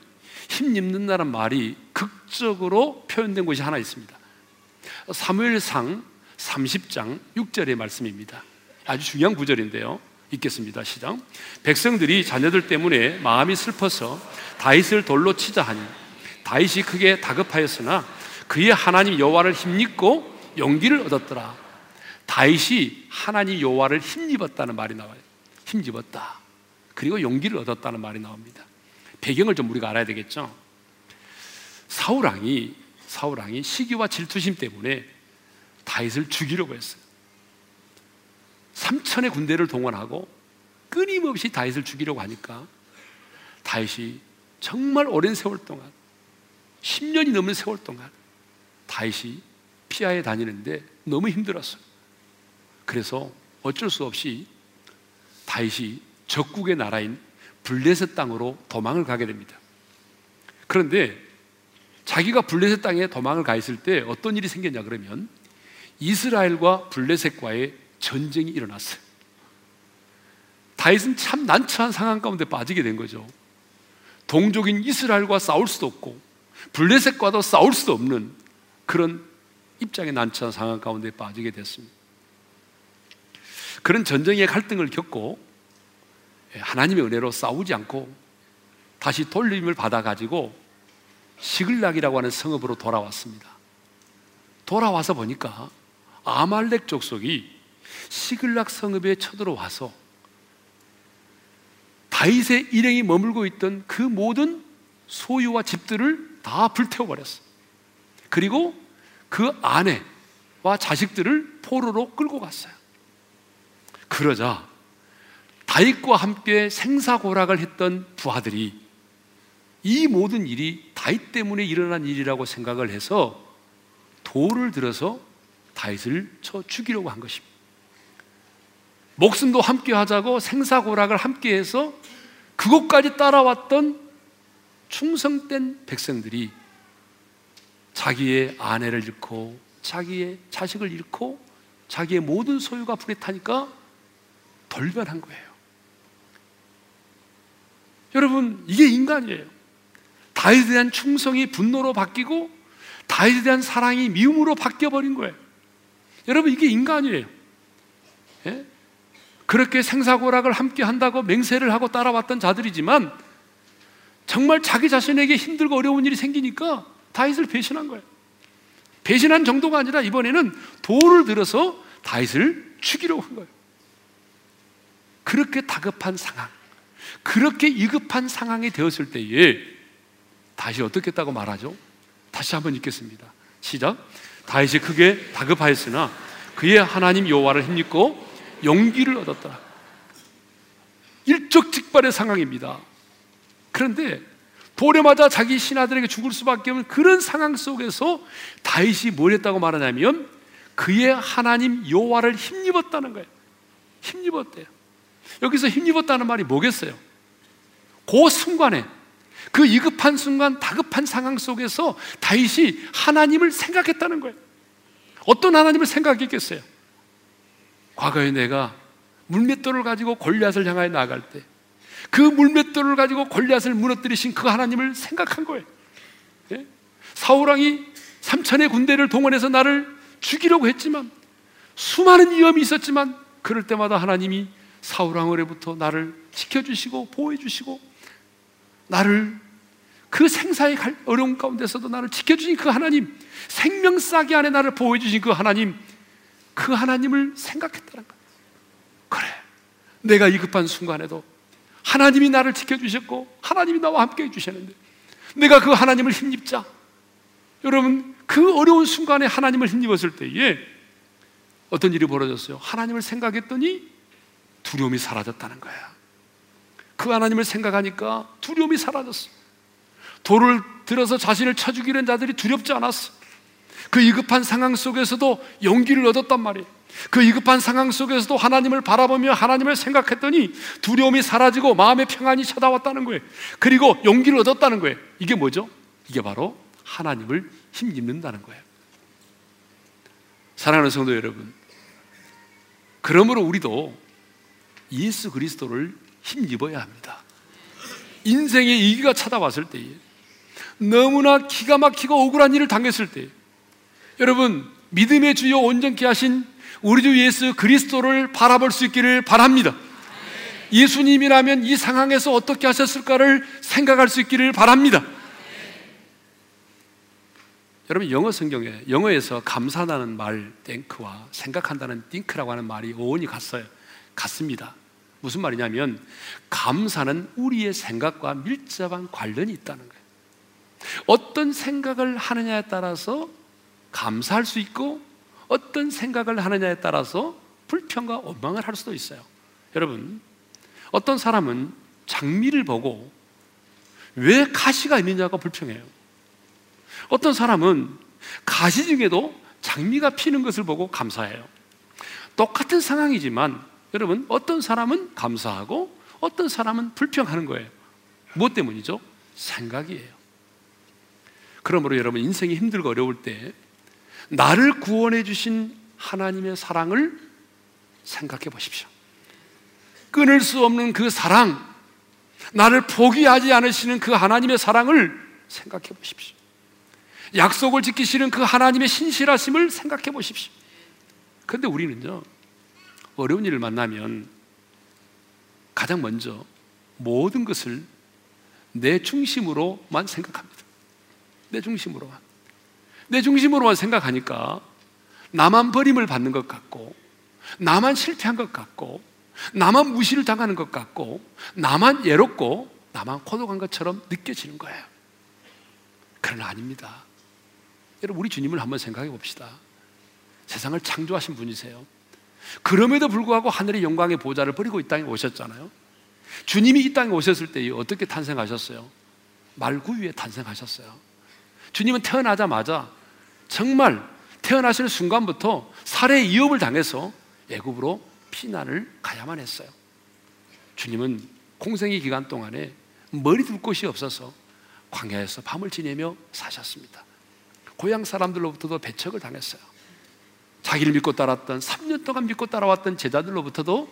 힘 입는다는 말이 극적으로 표현된 곳이 하나 있습니다. 사무엘상 30장 6절의 말씀입니다. 아주 중요한 구절인데요. 읽겠습니다. 시작. 백성들이 자녀들 때문에 마음이 슬퍼서 다윗을 돌로 치자 하니 다윗이 크게 다급하였으나 그의 하나님 여호와를 힘입고 용기를 얻었더라. 다윗이 하나님 여호와를 힘입었다는 말이 나와요. 힘입었다. 그리고 용기를 얻었다는 말이 나옵니다. 배경을 좀 우리가 알아야 되겠죠. 사울 왕이 사울 왕이 시기와 질투심 때문에 다윗을 죽이려고 했어요. 3천의 군대를 동원하고 끊임없이 다윗을 죽이려고 하니까 다윗이 정말 오랜 세월 동안 10년이 넘는 세월 동안 다윗이 피하에 다니는데 너무 힘들었어요. 그래서 어쩔 수 없이 다윗이 적국의 나라인 블레셋 땅으로 도망을 가게 됩니다. 그런데 자기가 블레셋 땅에 도망을 가 있을 때 어떤 일이 생겼냐 그러면 이스라엘과 블레셋과의 전쟁이 일어났어요. 다윗은 참 난처한 상황 가운데 빠지게 된 거죠. 동족인 이스라엘과 싸울 수도 없고 블레셋과도 싸울 수도 없는 그런 입장에 난처한 상황 가운데 빠지게 됐습니다. 그런 전쟁의 갈등을 겪고 하나님의 은혜로 싸우지 않고 다시 돌림을 받아가지고 시글락이라고 하는 성읍으로 돌아왔습니다. 돌아와서 보니까 아말렉 족속이 시글락 성읍에 쳐들어와서 다윗의 일행이 머물고 있던 그 모든 소유와 집들을 다 불태워 버렸어. 그리고 그 아내와 자식들을 포로로 끌고 갔어요. 그러자 다윗과 함께 생사고락을 했던 부하들이 이 모든 일이 다윗 때문에 일어난 일이라고 생각을 해서 돌을 들어서 다윗을 쳐 죽이려고 한 것입니다. 목숨도 함께 하자고 생사고락을 함께 해서 그곳까지 따라왔던 충성된 백성들이 자기의 아내를 잃고 자기의 자식을 잃고 자기의 모든 소유가 불에 타니까 돌변한 거예요. 여러분, 이게 인간이에요. 다윗에 대한 충성이 분노로 바뀌고 다윗에 대한 사랑이 미움으로 바뀌어 버린 거예요. 여러분 이게 인간이에요. 예? 그렇게 생사고락을 함께 한다고 맹세를 하고 따라왔던 자들이지만 정말 자기 자신에게 힘들고 어려운 일이 생기니까 다윗을 배신한 거예요. 배신한 정도가 아니라 이번에는 돌을 들어서 다윗을 죽이려고 한 거예요. 그렇게 다급한 상황, 그렇게 위급한 상황이 되었을 때에 다시 어떻게 했다고 말하죠? 다시 한번 읽겠습니다. 시작. 다윗이 크게 다급하였으나 그의 하나님 여호와를 힘입고 용기를 얻었더라. 일적직발의 상황입니다. 그런데 맞아 자기 신하들에게 죽을 수밖에 없는 그런 상황 속에서 다윗이 뭘 했다고 말하냐면 그의 하나님 여호와를 힘입었다는 거예요. 힘입었대요. 여기서 힘입었다는 말이 뭐겠어요? 그 순간에 그 이급한 순간 다급한 상황 속에서 다윗이 하나님을 생각했다는 거예요. 어떤 하나님을 생각했겠어요? 과거에 내가 물맷돌을 가지고 골리앗을 향하여 나갈 때 그 물맷돌을 가지고 골리앗을 무너뜨리신 그 하나님을 생각한 거예요. 예? 사울왕이 삼천의 군대를 동원해서 나를 죽이려고 했지만 수많은 위험이 있었지만 그럴 때마다 하나님이 사울왕으로부터 나를 지켜주시고 보호해주시고 나를 그 생사의 어려운 가운데서도 나를 지켜주신 그 하나님 생명싸기 안에 나를 보호해주신 그 하나님 그 하나님을 생각했다는 거예요. 그래 내가 이 급한 순간에도 하나님이 나를 지켜주셨고 하나님이 나와 함께 해주셨는데 내가 그 하나님을 힘입자. 여러분 그 어려운 순간에 하나님을 힘입었을 때에 어떤 일이 벌어졌어요? 하나님을 생각했더니 두려움이 사라졌다는 거야. 그 하나님을 생각하니까 두려움이 사라졌어. 돌을 들어서 자신을 쳐 죽이는 자들이 두렵지 않았어 그 위급한 상황 속에서도 용기를 얻었단 말이에요. 그 위급한 상황 속에서도 하나님을 바라보며 하나님을 생각했더니 두려움이 사라지고 마음의 평안이 찾아왔다는 거예요. 그리고 용기를 얻었다는 거예요. 이게 뭐죠? 이게 바로 하나님을 힘입는다는 거예요. 사랑하는 성도 여러분, 그러므로 우리도 예수 그리스도를 힘입어야 합니다. 인생의 위기가 찾아왔을 때에 너무나 기가 막히고 억울한 일을 당했을 때 여러분 믿음의 주요 온전케 하신 우리 주 예수 그리스도를 바라볼 수 있기를 바랍니다. 예수님이라면 이 상황에서 어떻게 하셨을까를 생각할 수 있기를 바랍니다. 여러분 영어 성경에 영어에서 감사하는 말 땡크와 생각한다는 띵크라고 하는 말이 어원이 같어요. 같습니다. 무슨 말이냐면 감사는 우리의 생각과 밀접한 관련이 있다는 거예요. 어떤 생각을 하느냐에 따라서 감사할 수 있고 어떤 생각을 하느냐에 따라서 불평과 원망을 할 수도 있어요. 여러분, 어떤 사람은 장미를 보고 왜 가시가 있느냐가 불평해요. 어떤 사람은 가시 중에도 장미가 피는 것을 보고 감사해요. 똑같은 상황이지만 여러분, 어떤 사람은 감사하고 어떤 사람은 불평하는 거예요. 무엇 때문이죠? 생각이에요. 그러므로 여러분, 인생이 힘들고 어려울 때 나를 구원해 주신 하나님의 사랑을 생각해 보십시오. 끊을 수 없는 그 사랑, 나를 포기하지 않으시는 그 하나님의 사랑을 생각해 보십시오. 약속을 지키시는 그 하나님의 신실하심을 생각해 보십시오. 그런데 우리는요, 어려운 일을 만나면 가장 먼저 모든 것을 내 중심으로만 생각합니다. 내 중심으로만. 내 중심으로만 생각하니까 나만 버림을 받는 것 같고, 나만 실패한 것 같고, 나만 무시를 당하는 것 같고, 나만 예롭고, 나만 고독한 것처럼 느껴지는 거예요. 그러나 아닙니다. 여러분, 우리 주님을 한번 생각해 봅시다. 세상을 창조하신 분이세요. 그럼에도 불구하고 하늘의 영광의 보좌를 버리고 이 땅에 오셨잖아요. 주님이 이 땅에 오셨을 때 어떻게 탄생하셨어요? 말구 위에 탄생하셨어요. 주님은 태어나자마자 정말 태어나시는 순간부터 살해 이업을 당해서 애굽으로 피난을 가야만 했어요. 주님은 공생의 기간 동안에 머리 둘 곳이 없어서 광야에서 밤을 지내며 사셨습니다. 고향 사람들로부터도 배척을 당했어요. 자기를 믿고 따랐던 3년 동안 믿고 따라왔던 제자들로부터도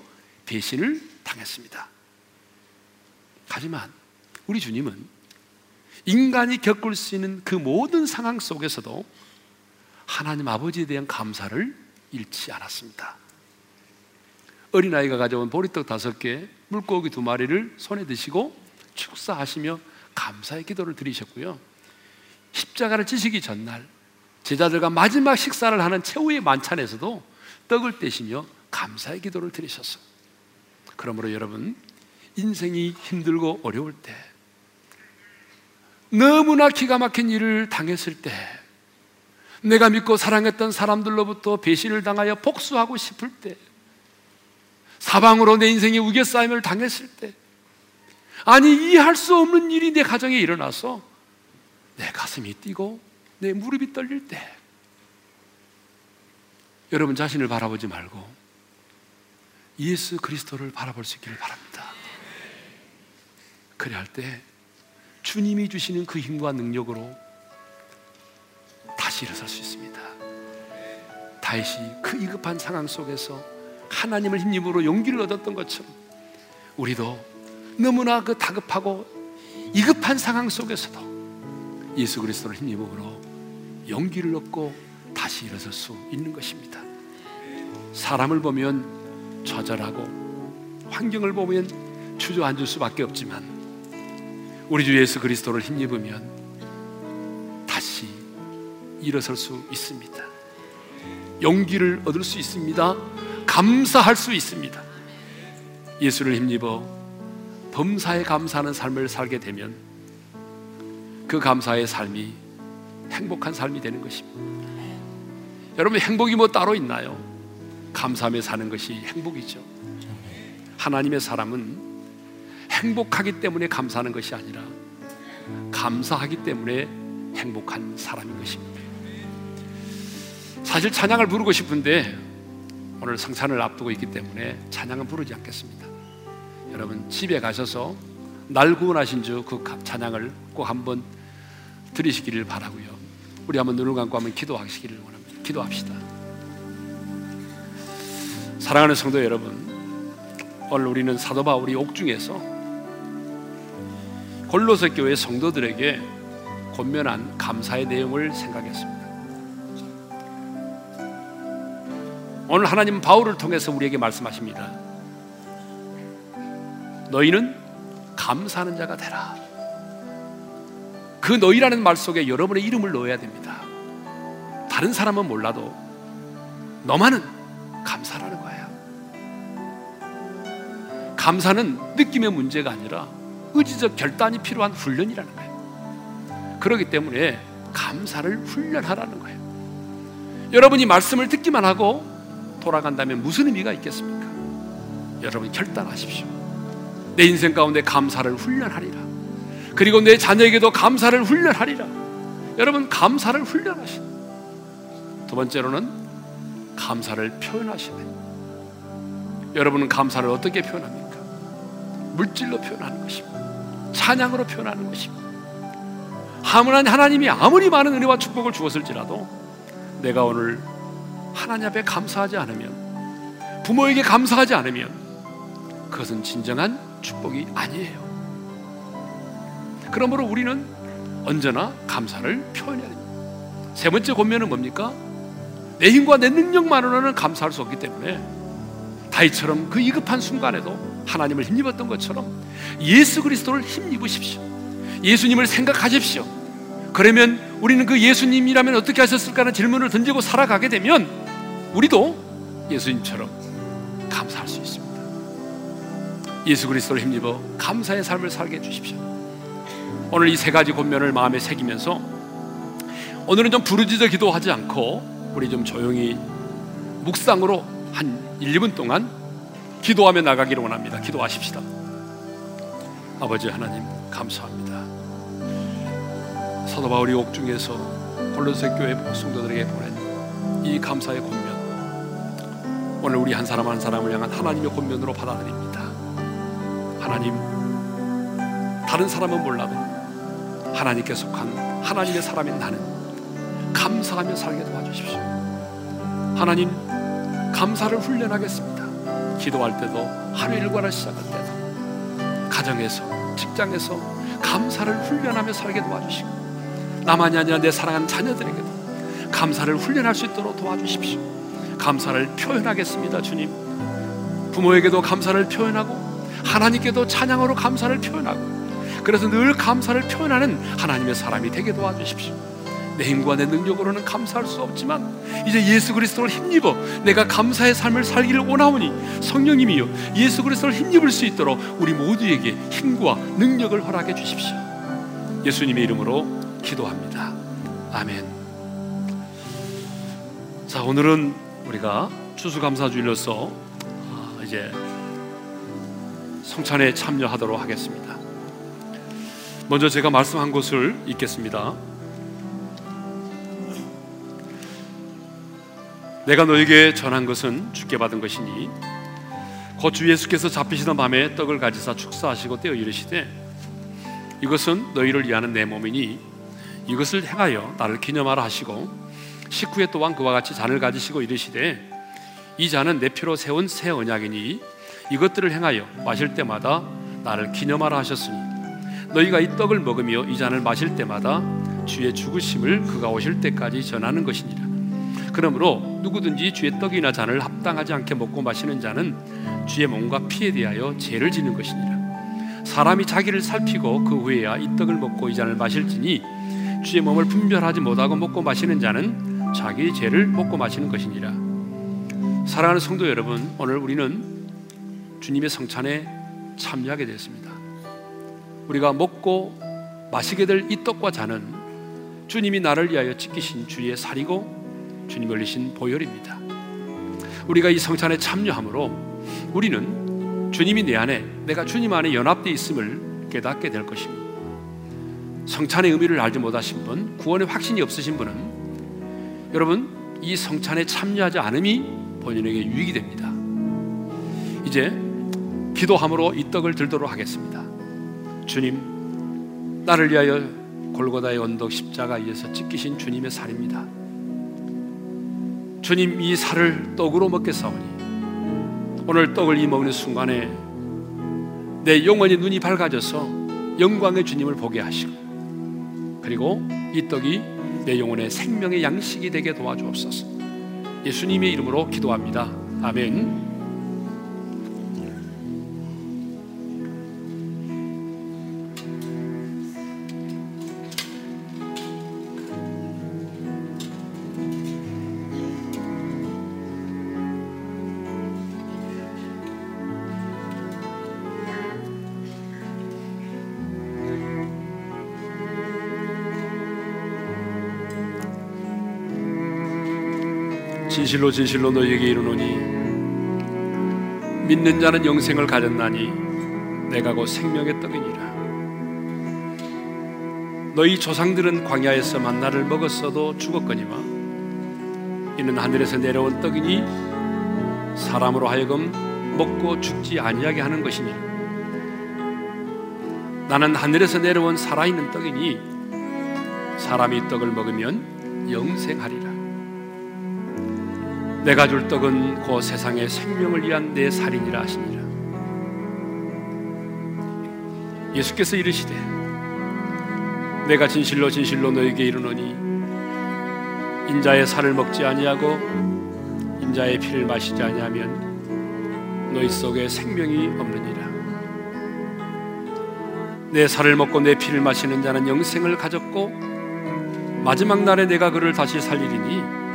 배신을 당했습니다. 하지만 우리 주님은 인간이 겪을 수 있는 그 모든 상황 속에서도 하나님 아버지에 대한 감사를 잃지 않았습니다. 어린아이가 가져온 보리떡 다섯 개, 물고기 두 마리를 손에 드시고 축사하시며 감사의 기도를 드리셨고요. 십자가를 지시기 전날 제자들과 마지막 식사를 하는 최후의 만찬에서도 떡을 떼시며 감사의 기도를 드리셨어요. 그러므로 여러분, 인생이 힘들고 어려울 때, 너무나 기가 막힌 일을 당했을 때, 내가 믿고 사랑했던 사람들로부터 배신을 당하여 복수하고 싶을 때, 사방으로 내 인생의 우겨싸임을 당했을 때, 아니, 이해할 수 없는 일이 내 가정에 일어나서 내 가슴이 뛰고 내 무릎이 떨릴 때, 여러분 자신을 바라보지 말고 예수 그리스도를 바라볼 수 있기를 바랍니다. 그래 할때 주님이 주시는 그 힘과 능력으로 다시 일어설 수 있습니다. 다윗이 그 이급한 상황 속에서 하나님을 힘입으로 용기를 얻었던 것처럼 우리도 너무나 그 다급하고 이급한 상황 속에서도 예수 그리스도를 힘입으로 용기를 얻고 다시 일어설 수 있는 것입니다. 사람을 보면 좌절하고 환경을 보면 주저앉을 수밖에 없지만 우리 주 예수 그리스도를 힘입으면 일어설 수 있습니다. 용기를 얻을 수 있습니다. 감사할 수 있습니다. 예수를 힘입어 범사에 감사하는 삶을 살게 되면 그 감사의 삶이 행복한 삶이 되는 것입니다. 여러분 행복이 뭐 따로 있나요? 감사하며 사는 것이 행복이죠. 하나님의 사람은 행복하기 때문에 감사하는 것이 아니라 감사하기 때문에 행복한 사람인 것입니다. 사실 찬양을 부르고 싶은데 오늘 성찬을 앞두고 있기 때문에 찬양은 부르지 않겠습니다. 여러분 집에 가셔서 날 구원하신 주 그 찬양을 꼭 한번 들으시기를 바라고요. 우리 한번 눈을 감고 한번 기도하시기를 원합니다. 기도합시다. 사랑하는 성도 여러분, 오늘 우리는 사도 바울이 옥중에서 골로새 교회 성도들에게 권면한 감사의 내용을 생각했습니다. 오늘 하나님 바울을 통해서 우리에게 말씀하십니다. 너희는 감사하는 자가 되라. 그 너희라는 말 속에 여러분의 이름을 넣어야 됩니다. 다른 사람은 몰라도 너만은 감사라는 거예요. 감사는 느낌의 문제가 아니라 의지적 결단이 필요한 훈련이라는 거예요. 그렇기 때문에 감사를 훈련하라는 거예요. 여러분이 말씀을 듣기만 하고 돌아간다면 무슨 의미가 있겠습니까? 여러분 결단하십시오. 내 인생 가운데 감사를 훈련하리라. 그리고 내 자녀에게도 감사를 훈련하리라. 여러분 감사를 훈련하시다. 두 번째로는 감사를 표현하시네. 여러분은 감사를 어떻게 표현합니까? 물질로 표현하는 것입니다. 찬양으로 표현하는 것입니다. 하나님이 아무리 많은 은혜와 축복을 주었을지라도 내가 오늘 하나님 앞에 감사하지 않으면 부모에게 감사하지 않으면 그것은 진정한 축복이 아니에요. 그러므로 우리는 언제나 감사를 표현해야 됩니다. 세 번째 권면은 뭡니까? 내 힘과 내 능력만으로는 감사할 수 없기 때문에 다이처럼 그 이급한 순간에도 하나님을 힘입었던 것처럼 예수 그리스도를 힘입으십시오. 예수님을 생각하십시오. 그러면 우리는 그 예수님이라면 어떻게 하셨을까라는 질문을 던지고 살아가게 되면 우리도 예수님처럼 감사할 수 있습니다. 예수 그리스도를 힘입어 감사의 삶을 살게 해주십시오. 오늘 이 세 가지 권면을 마음에 새기면서 오늘은 좀 부르짖어 기도하지 않고 우리 좀 조용히 묵상으로 한 1, 2분 동안 기도하며 나가기를 원합니다. 기도하십시다. 아버지 하나님 감사합니다. 사도 바울이 옥중에서 골로새 교회 성도들에게 보낸 이 감사의 권면 오늘 우리 한 사람 한 사람을 향한 하나님의 권면으로 받아들입니다. 하나님 다른 사람은 몰라도 하나님께 속한 하나님의 사람인 나는 감사하며 살게 도와주십시오. 하나님 감사를 훈련하겠습니다. 기도할 때도 하루 일과를 시작할 때도 가정에서 직장에서 감사를 훈련하며 살게 도와주시고 나만이 아니라 내 사랑하는 자녀들에게도 감사를 훈련할 수 있도록 도와주십시오. 감사를 표현하겠습니다, 주님. 부모에게도 감사를 표현하고 하나님께도 찬양으로 감사를 표현하고 그래서 늘 감사를 표현하는 하나님의 사람이 되게 도와주십시오. 내 힘과 내 능력으로는 감사할 수 없지만 이제 예수 그리스도를 힘입어 내가 감사의 삶을 살기를 원하오니 성령님이여 예수 그리스도를 힘입을 수 있도록 우리 모두에게 힘과 능력을 허락해 주십시오. 예수님의 이름으로 기도합니다. 아멘. 자 오늘은 우리가 추수감사주일로서 아, 이제 성찬에 참여하도록 하겠습니다. 먼저 제가 말씀한 것을 읽겠습니다. 내가 너에게 전한 것은 주께 받은 것이니 곧 주 예수께서 잡히시던 밤에 떡을 가지사 축사하시고 떼어 이르시되 이것은 너희를 위하는 내 몸이니 이것을 행하여 나를 기념하라 하시고 식후에 또한 그와 같이 잔을 가지시고 이르시되 이 잔은 내 피로 세운 새 언약이니 이것들을 행하여 마실 때마다 나를 기념하라 하셨으니 너희가 이 떡을 먹으며 이 잔을 마실 때마다 주의 죽으심을 그가 오실 때까지 전하는 것이니라. 그러므로 누구든지 주의 떡이나 잔을 합당하지 않게 먹고 마시는 자는 주의 몸과 피에 대하여 죄를 지는 것이니라. 사람이 자기를 살피고 그 후에야 이 떡을 먹고 이 잔을 마실지니 주의 몸을 분별하지 못하고 먹고 마시는 자는 자기 죄를 먹고 마시는 것이니라. 사랑하는 성도 여러분 오늘 우리는 주님의 성찬에 참여하게 되었습니다. 우리가 먹고 마시게 될 이 떡과 잔은 주님이 나를 위하여 지키신 주의 살이고 주님 올리신 보혈입니다. 우리가 이 성찬에 참여함으로 우리는 주님이 내 안에 내가 주님 안에 연합되어 있음을 깨닫게 될 것입니다. 성찬의 의미를 알지 못하신 분, 구원의 확신이 없으신 분은 여러분 이 성찬에 참여하지 않음이 본인에게 유익이 됩니다. 이제 기도함으로 이 떡을 들도록 하겠습니다. 주님, 나를 위하여 골고다의 언덕 십자가에서 찢기신 주님의 살입니다. 주님 이 살을 떡으로 먹겠사오니 오늘 떡을 이 먹는 순간에 내 영혼이 눈이 밝아져서 영광의 주님을 보게 하시고 그리고 이 떡이 내 영혼의 생명의 양식이 되게 도와주옵소서. 예수님의 이름으로 기도합니다. 아멘. 진실로 진실로 너희에게 이르노니 믿는 자는 영생을 가졌나니 내가 곧 생명의 떡이니라. 너희 조상들은 광야에서 만나를 먹었어도 죽었거니와 이는 하늘에서 내려온 떡이니 사람으로 하여금 먹고 죽지 아니하게 하는 것이니 나는 하늘에서 내려온 살아있는 떡이니 사람이 떡을 먹으면 영생하리라 내가 줄 떡은 그 세상의 생명을 위한 내 살인이라 하시니라. 예수께서 이르시되 내가 진실로 진실로 너에게 이르노니 인자의 살을 먹지 아니하고 인자의 피를 마시지 아니하면 너희 속에 생명이 없느니라. 내 살을 먹고 내 피를 마시는 자는 영생을 가졌고 마지막 날에 내가 그를 다시 살리리니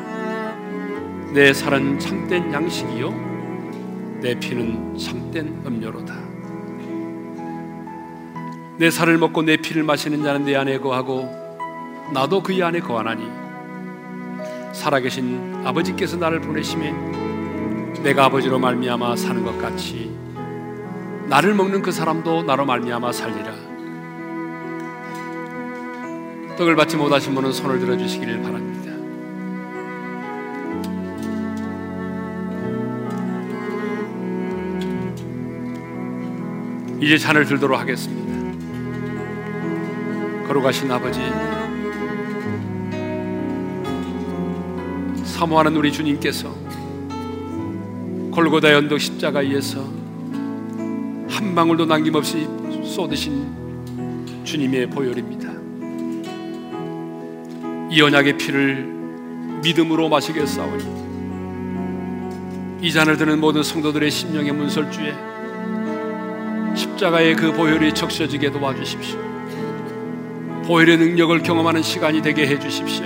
내 살은 참된 양식이요 내 피는 참된 음료로다 내 살을 먹고 내 피를 마시는 자는 내 안에 거하고 나도 그의 안에 거하나니 살아계신 아버지께서 나를 보내심에 내가 아버지로 말미암아 사는 것 같이 나를 먹는 그 사람도 나로 말미암아 살리라 떡을 받지 못하신 분은 손을 들어 주시기를 바랍니다. 이제 잔을 들도록 하겠습니다. 걸어가신 아버지, 사모하는 우리 주님께서 골고다 연덕 십자가에서 한 방울도 남김없이 쏟으신 주님의 보혈입니다. 이 언약의 피를 믿음으로 마시겠사오니 이 잔을 드는 모든 성도들의 심령의 문설주에 십자가의 그 보혈이 적셔지게 도와주십시오. 보혈의 능력을 경험하는 시간이 되게 해주십시오.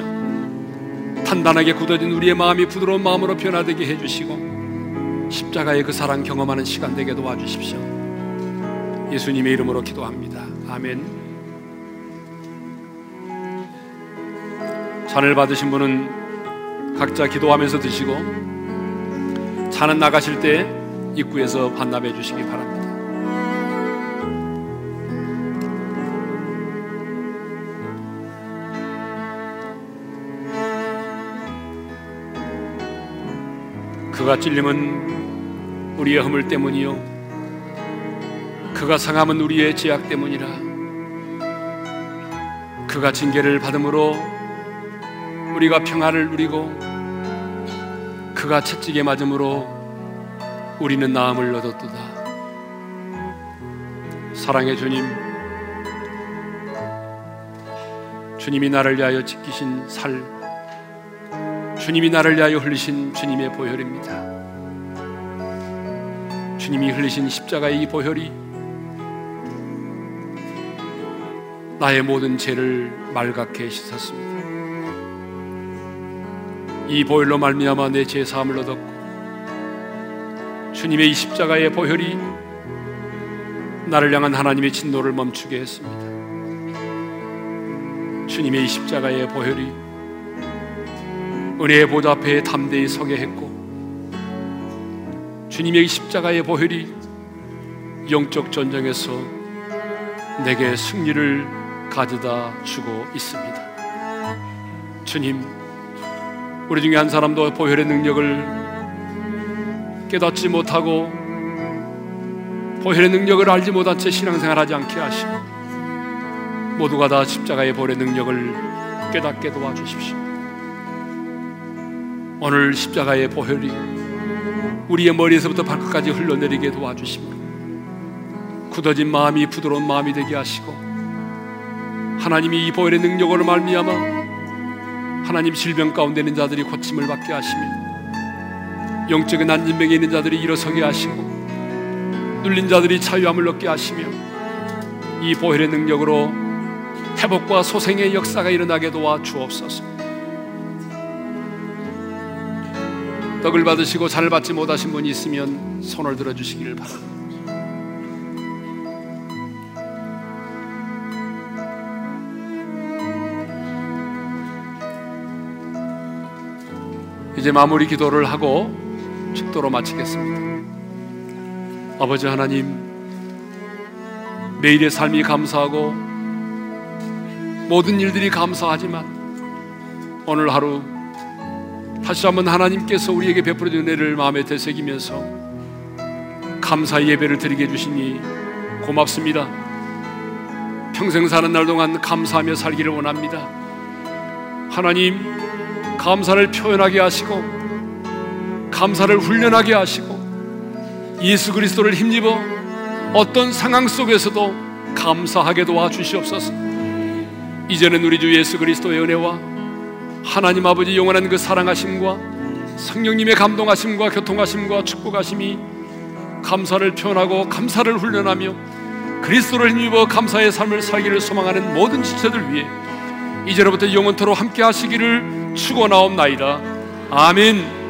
단단하게 굳어진 우리의 마음이 부드러운 마음으로 변화되게 해주시고 십자가의 그 사랑 경험하는 시간 되게 도와주십시오. 예수님의 이름으로 기도합니다. 아멘. 잔을 받으신 분은 각자 기도하면서 드시고 잔은 나가실 때 입구에서 반납해 주시기 바랍니다. 그가 찔림은 우리의 허물 때문이요. 그가 상함은 우리의 죄악 때문이라. 그가 징계를 받음으로 우리가 평화를 누리고 그가 채찍에 맞음으로 우리는 나음을 얻었도다. 사랑의 주님. 주님이 나를 위하여 지키신 살 주님이 나를 위하여 흘리신 주님의 보혈입니다. 주님이 흘리신 십자가의 이 보혈이 나의 모든 죄를 말갛게 씻었습니다. 이 보혈로 말미암아 내 죄 사함을 얻었고 주님의 이 십자가의 보혈이 나를 향한 하나님의 진노를 멈추게 했습니다. 주님의 이 십자가의 보혈이 은혜의 보좌 앞에 담대히 서게 했고 주님의 십자가의 보혈이 영적 전쟁에서 내게 승리를 가져다 주고 있습니다. 주님, 우리 중에 한 사람도 보혈의 능력을 깨닫지 못하고 보혈의 능력을 알지 못한 채 신앙생활하지 않게 하시고 모두가 다 십자가의 보혈의 능력을 깨닫게 도와주십시오. 오늘 십자가의 보혈이 우리의 머리에서부터 발끝까지 흘러내리게 도와주시고 굳어진 마음이 부드러운 마음이 되게 하시고 하나님이 이 보혈의 능력으로 말미암아 하나님 질병 가운데 있는 자들이 고침을 받게 하시며 영적인 난진병에 있는 자들이 일어서게 하시고 눌린 자들이 자유함을 얻게 하시며 이 보혈의 능력으로 회복과 소생의 역사가 일어나게 도와 주옵소서. 떡을 받으시고 잘 받지 못하신 분이 있으면 손을 들어 주시기를 바랍니다. 이제 마무리 기도를 하고 축도로 마치겠습니다. 아버지 하나님, 매일의 삶이 감사하고 모든 일들이 감사하지만 오늘 하루 다시 한번 하나님께서 우리에게 베풀어 준 은혜를 마음에 되새기면서 감사 예배를 드리게 해주시니 고맙습니다. 평생 사는 날 동안 감사하며 살기를 원합니다. 하나님, 감사를 표현하게 하시고, 감사를 훈련하게 하시고, 예수 그리스도를 힘입어 어떤 상황 속에서도 감사하게 도와주시옵소서. 이제는 우리 주 예수 그리스도의 은혜와 하나님 아버지 영원한 그 사랑하심과 성령님의 감동하심과 교통하심과 축복하심이 감사를 표현하고 감사를 훈련하며 그리스도를 힘입어 감사의 삶을 살기를 소망하는 모든 지체들 위해 이제로부터 영원토록 함께 하시기를 축원하옵나이다. 아멘.